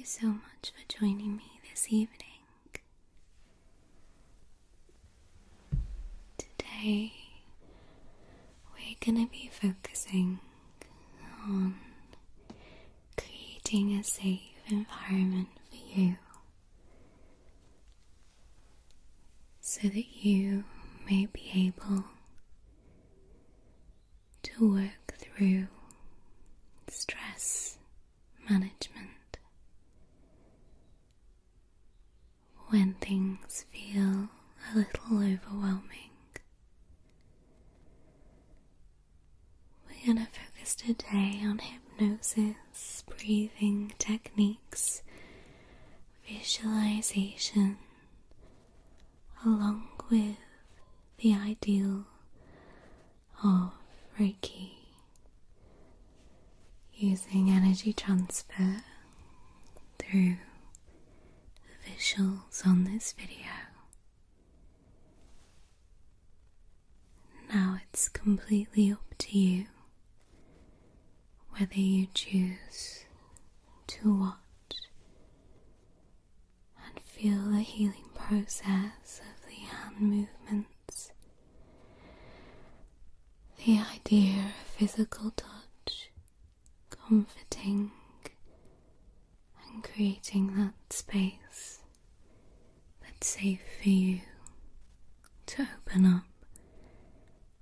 You so much for joining me this evening. Today we're going to be focusing on creating a safe environment for you so that you may be able to work through stress management when things feel a little overwhelming. We're going to focus today on hypnosis, breathing techniques, visualization, along with the ideal of Reiki using energy transfer through on this video. Now it's completely up to you whether you choose to watch and feel the healing process of the hand movements, the idea of physical touch, comforting and creating that space that's safe for you to open up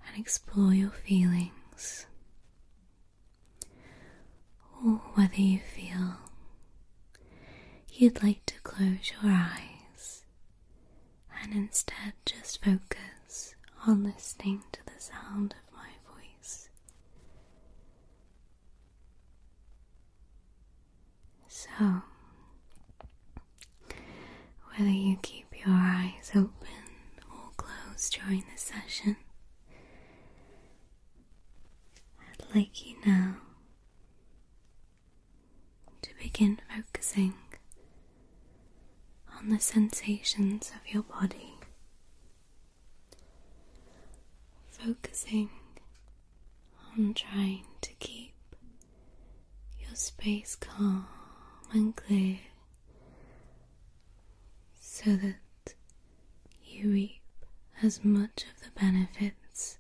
and explore your feelings, or whether you feel you'd like to close your eyes and instead just focus on listening to the sound of my voice. So, whether you keep your eyes open or closed during the session, I'd like you now to begin focusing on the sensations of your body. Focusing on trying to keep your space calm and clear so that you reap as much of the benefits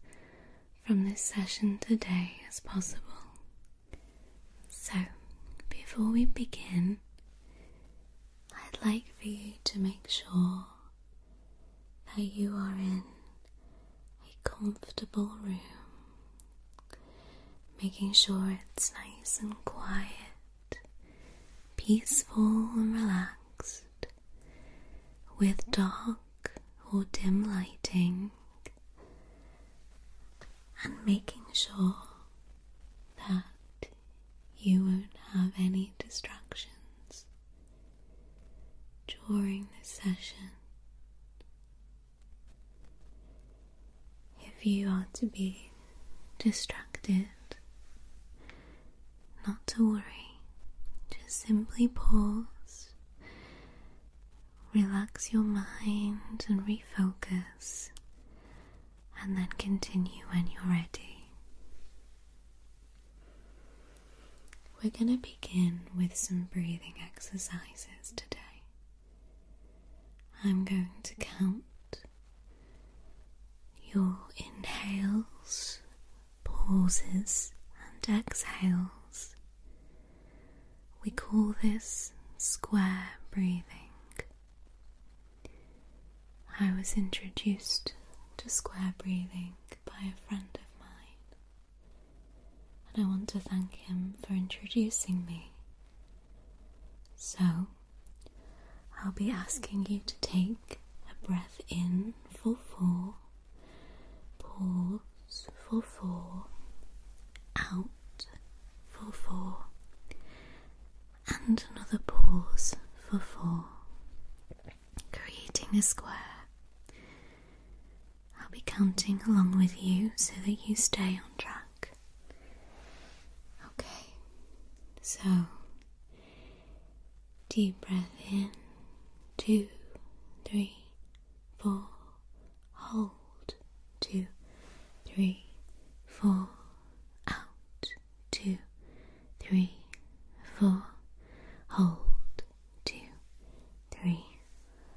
from this session today as possible. So, before we begin, I'd like for you to make sure that you are in a comfortable room, making sure it's nice and quiet, peaceful and relaxed, with dark or dim lighting, and making sure that you won't have any distractions during this session. If you are to be distracted, not to worry, just simply pause, relax your mind, and refocus, and then continue when you're ready. We're going to begin with some breathing exercises today. I'm going to count your inhales, pauses, and exhales. We call this square breathing. I was introduced to square breathing by a friend of mine, and I want to thank him for introducing me. So, I'll be asking you to take a breath in for four, pause for four, out for four, and another pause for four, creating a square. Be counting along with you so that you stay on track. Okay, so deep breath in, two, three, four, hold, two, three, four, out, two, three, four, hold, two, three,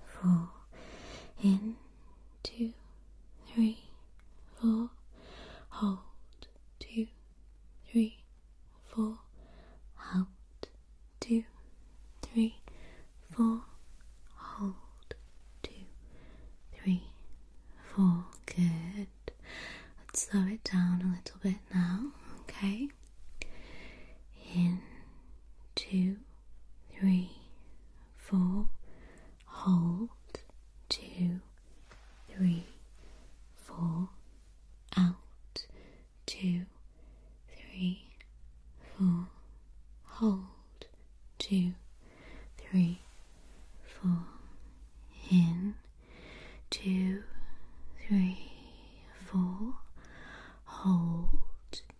four, in, two, three, four, hold, two, three, four, out, two, three, four, hold, two, three, four. Good. Let's slow it down a little bit now, okay? In, two, three, four, hold, two, three, four, out, two, three, four, hold, two, three, four, in, two, three, four, hold,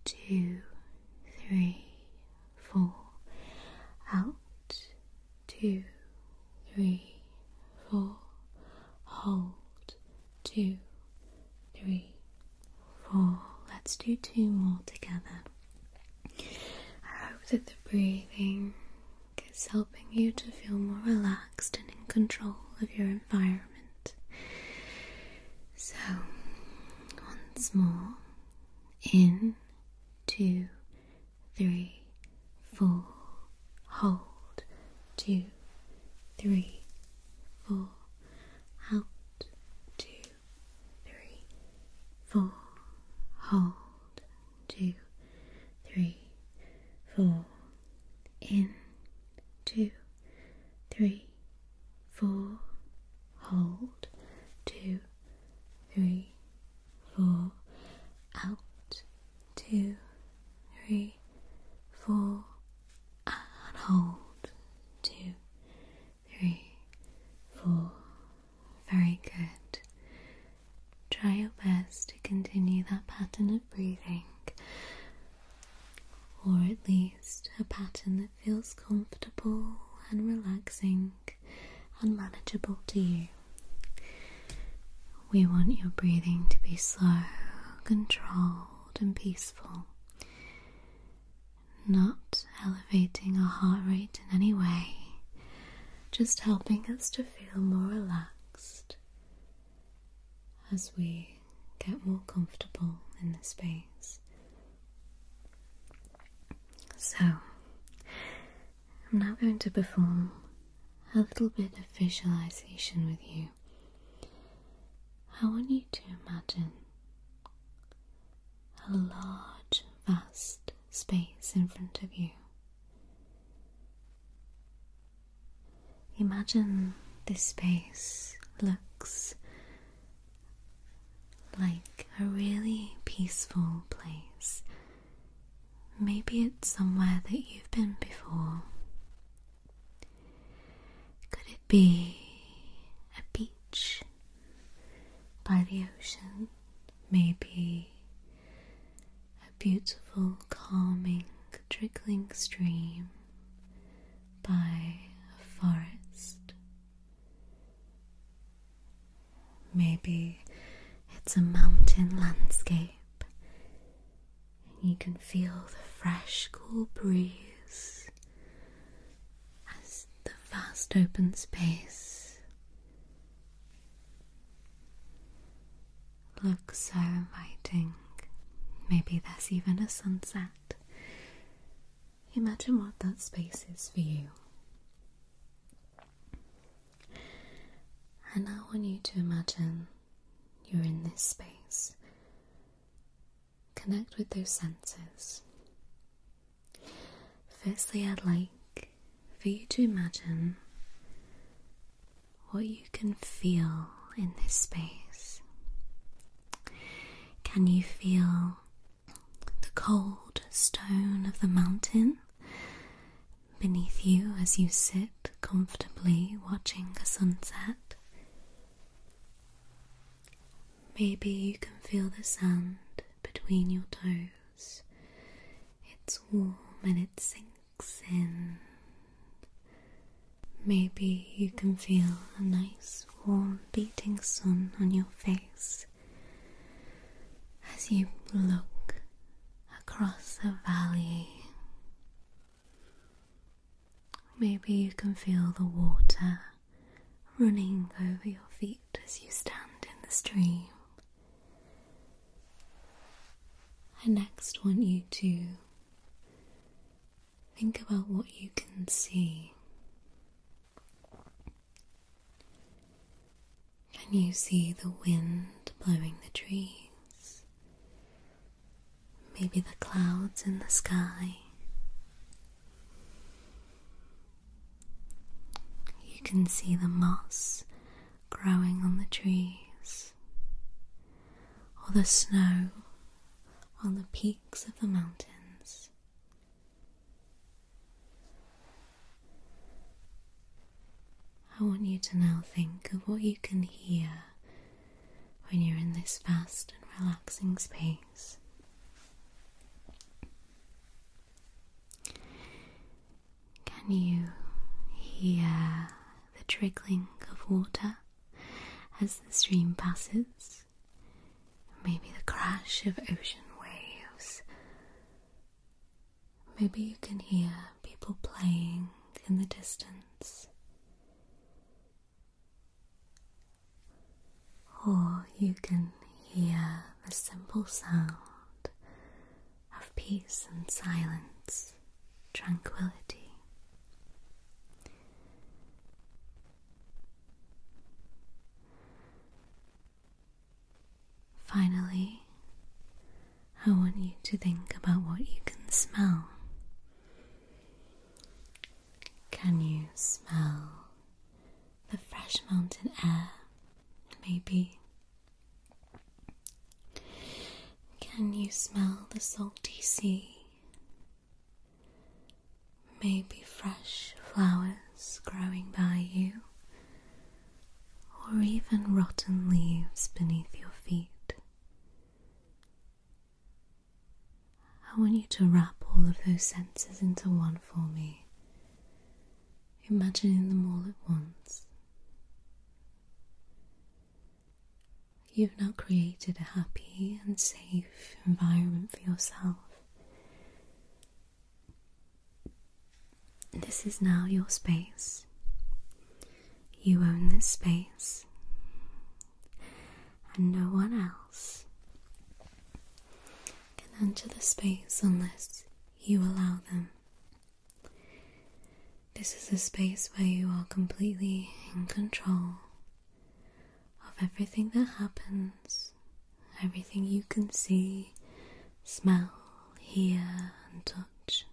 two, three, four, out, two, three, four, hold, two, three, four. Let's do two more together. I hope that the breathing is helping you to feel more relaxed and in control of your environment. So, once more, in, two, three, four, hold, two, three, four, out, two, three, four, hold, two, three, four, in, two, three, four, hold, three, four, out, two, three, four, and hold, two, three, four. Very good. Try your best to continue that pattern of breathing, or at least a pattern that feels comfortable and relaxing and manageable to you. We want your breathing to slow, controlled, and peaceful, not elevating our heart rate in any way, just helping us to feel more relaxed as we get more comfortable in the space. So, I'm now going to perform a little bit of visualization with you. I want you to imagine a large, vast space in front of you. Imagine this space looks like a really peaceful place. Maybe it's somewhere that you've been before. Could it be a beach by the ocean? Maybe a beautiful, calming, trickling stream by a forest. Maybe it's a mountain landscape, and you can feel the fresh, cool breeze as the vast open space looks so inviting. Maybe there's even a sunset. Imagine what that space is for you. And I want you to imagine you're in this space. Connect with those senses. Firstly, I'd like for you to imagine what you can feel in this space. Can you feel the cold stone of the mountain beneath you as you sit comfortably watching a sunset? Maybe you can feel the sand between your toes. It's warm and it sinks in. Maybe you can feel a nice warm beating sun on your face as you look across the valley. Maybe you can feel the water running over your feet as you stand in the stream. I next want you to think about what you can see. Can you see the wind blowing the trees? Maybe the clouds in the sky. You can see the moss growing on the trees, or the snow on the peaks of the mountains. I want you to now think of what you can hear when you're in this vast and relaxing space. Can you hear the trickling of water as the stream passes? Maybe the crash of ocean waves. Maybe you can hear people playing in the distance. Or you can hear the simple sound of peace and silence, tranquility. Finally, I want you to think about what you can smell. Can you smell the fresh mountain air? Maybe. Can you smell the salty sea? Maybe fresh flowers growing by you, or even rotten leaves beneath your feet. I want you to wrap all of those senses into one for me, imagining them all at once. You've now created a happy and safe environment for yourself. This is now your space. You own this space, and no one else enter the space unless you allow them. This is a space where you are completely in control of everything that happens, everything you can see, smell, hear, and touch.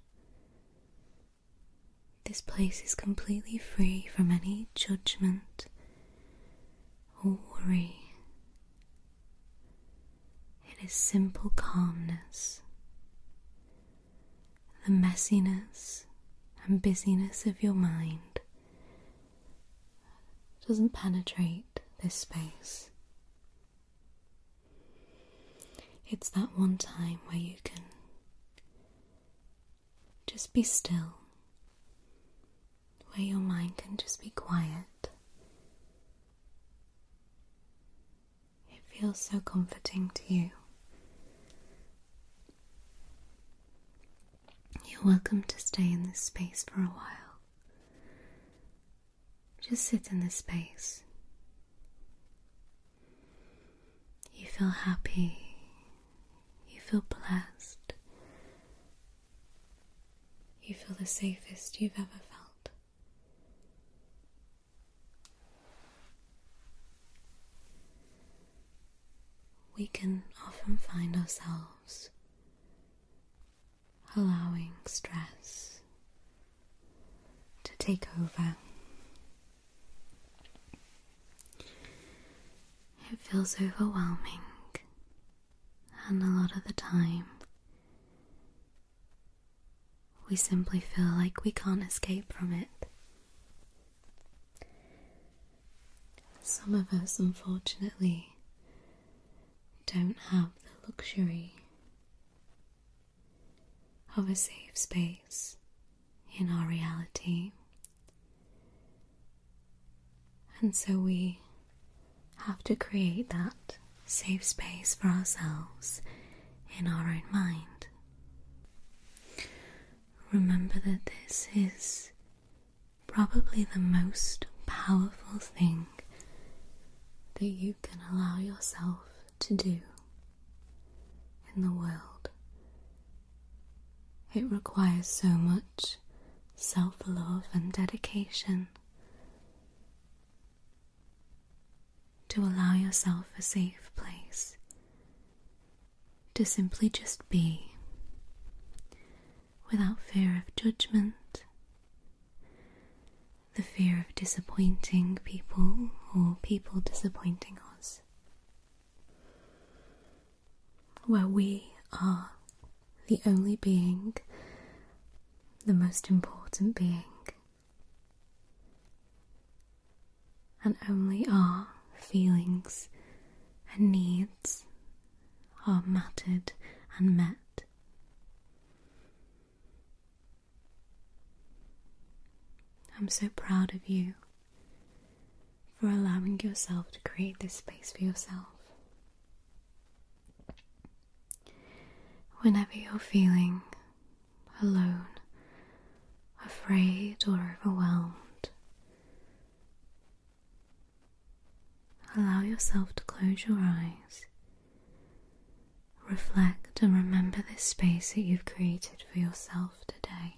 This place is completely free from any judgment or worry. Is simple calmness. The messiness and busyness of your mind doesn't penetrate this space. It's that one time where you can just be still, where your mind can just be quiet. It feels so comforting to you. You're welcome to stay in this space for a while. Just sit in this space. You feel happy. You feel blessed. You feel the safest you've ever felt. We can often find ourselves allowing stress to take over. It feels overwhelming, and a lot of the time, we simply feel like we can't escape from it. Some of us, unfortunately, don't have the luxury of a safe space in our reality. And so we have to create that safe space for ourselves in our own mind. Remember that this is probably the most powerful thing that you can allow yourself to do in the world. It requires so much self love and dedication to allow yourself a safe place to simply just be without fear of judgment, the fear of disappointing people or people disappointing us, where we are the only being, the most important being, and only our feelings and needs are mattered and met. I'm so proud of you for allowing yourself to create this space for yourself. Whenever you're feeling alone, afraid, or overwhelmed, allow yourself to close your eyes, reflect, and remember this space that you've created for yourself today.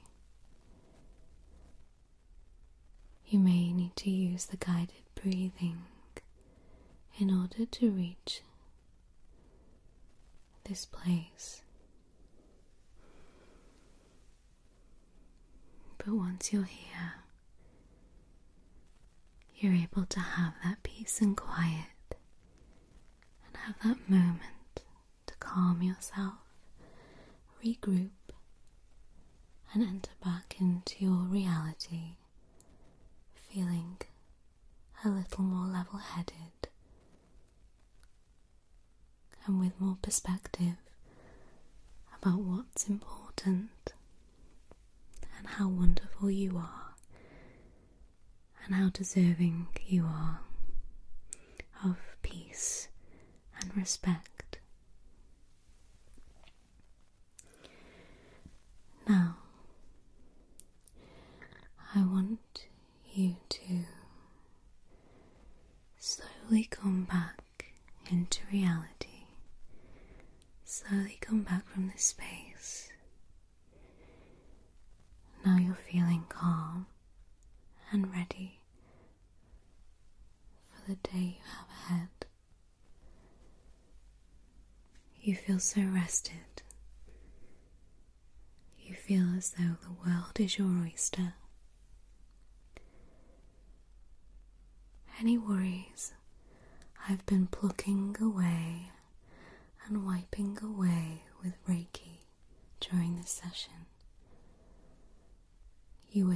You may need to use the guided breathing in order to reach this place. But once you're here, you're able to have that peace and quiet and have that moment to calm yourself, regroup, and enter back into your reality feeling a little more level headed and with more perspective about what's important and how wonderful you are and how deserving you are of peace and respect. Now, I want you to slowly come back into reality, slowly come back from this space. Now you're feeling calm and ready for the day you have ahead. You feel so rested. You feel as though the world is your oyster. any worries I've been plucking away and wiping away with Reiki during this session.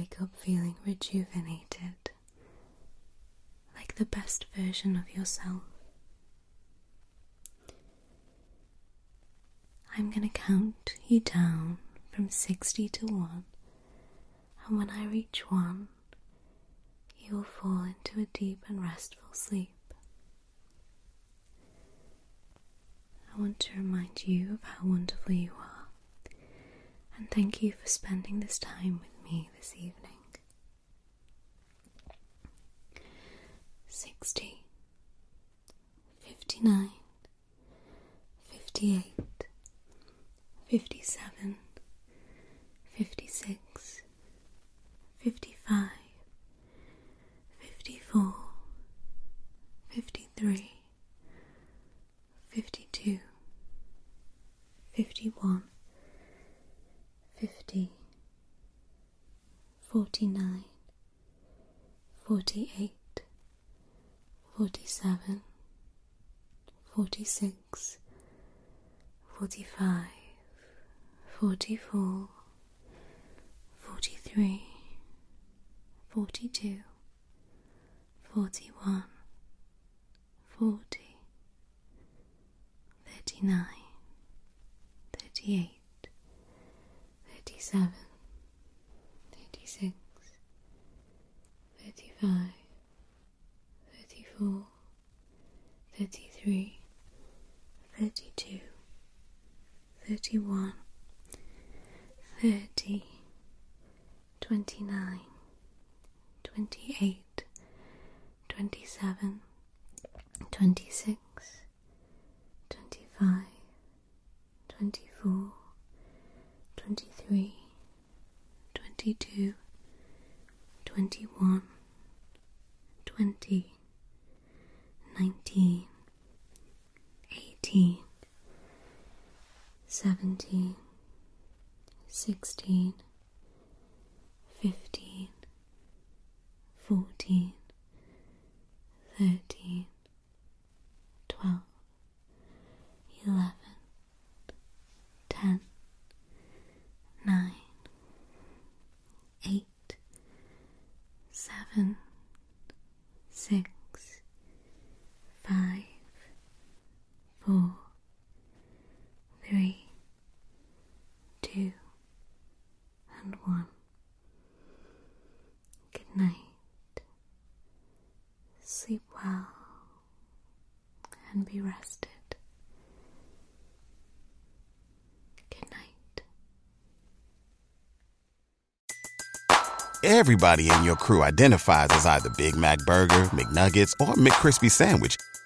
Wake up feeling rejuvenated, like the best version of yourself. I'm going to count you down from 60 to 1, and when I reach 1, you will fall into a deep and restful sleep. I want to remind you of how wonderful you are, and thank you for spending this time with me this evening. 60, 59, 58, 57, 56, 55 fifty-four, fifty-three, fifty-two, fifty-one, fifty, forty-nine, forty-eight, forty-seven, forty-six, forty-five, forty-four, forty-three, forty-two forty one, forty, 39, 38, 37, 35, 34, 33, 32, 31, 30, 29, 28, 27, 26, 25, 24, 23, 22, 21, 20, 19, 18, 17, 16, 15, 14, 13, 12, 11, 10, 9, 8, 7, 6, 5, 4, 3, 2, and 1. Good night. Sleep well and be rested. Good night. Everybody in your crew identifies as either Big Mac Burger, McNuggets, or McCrispy Sandwich.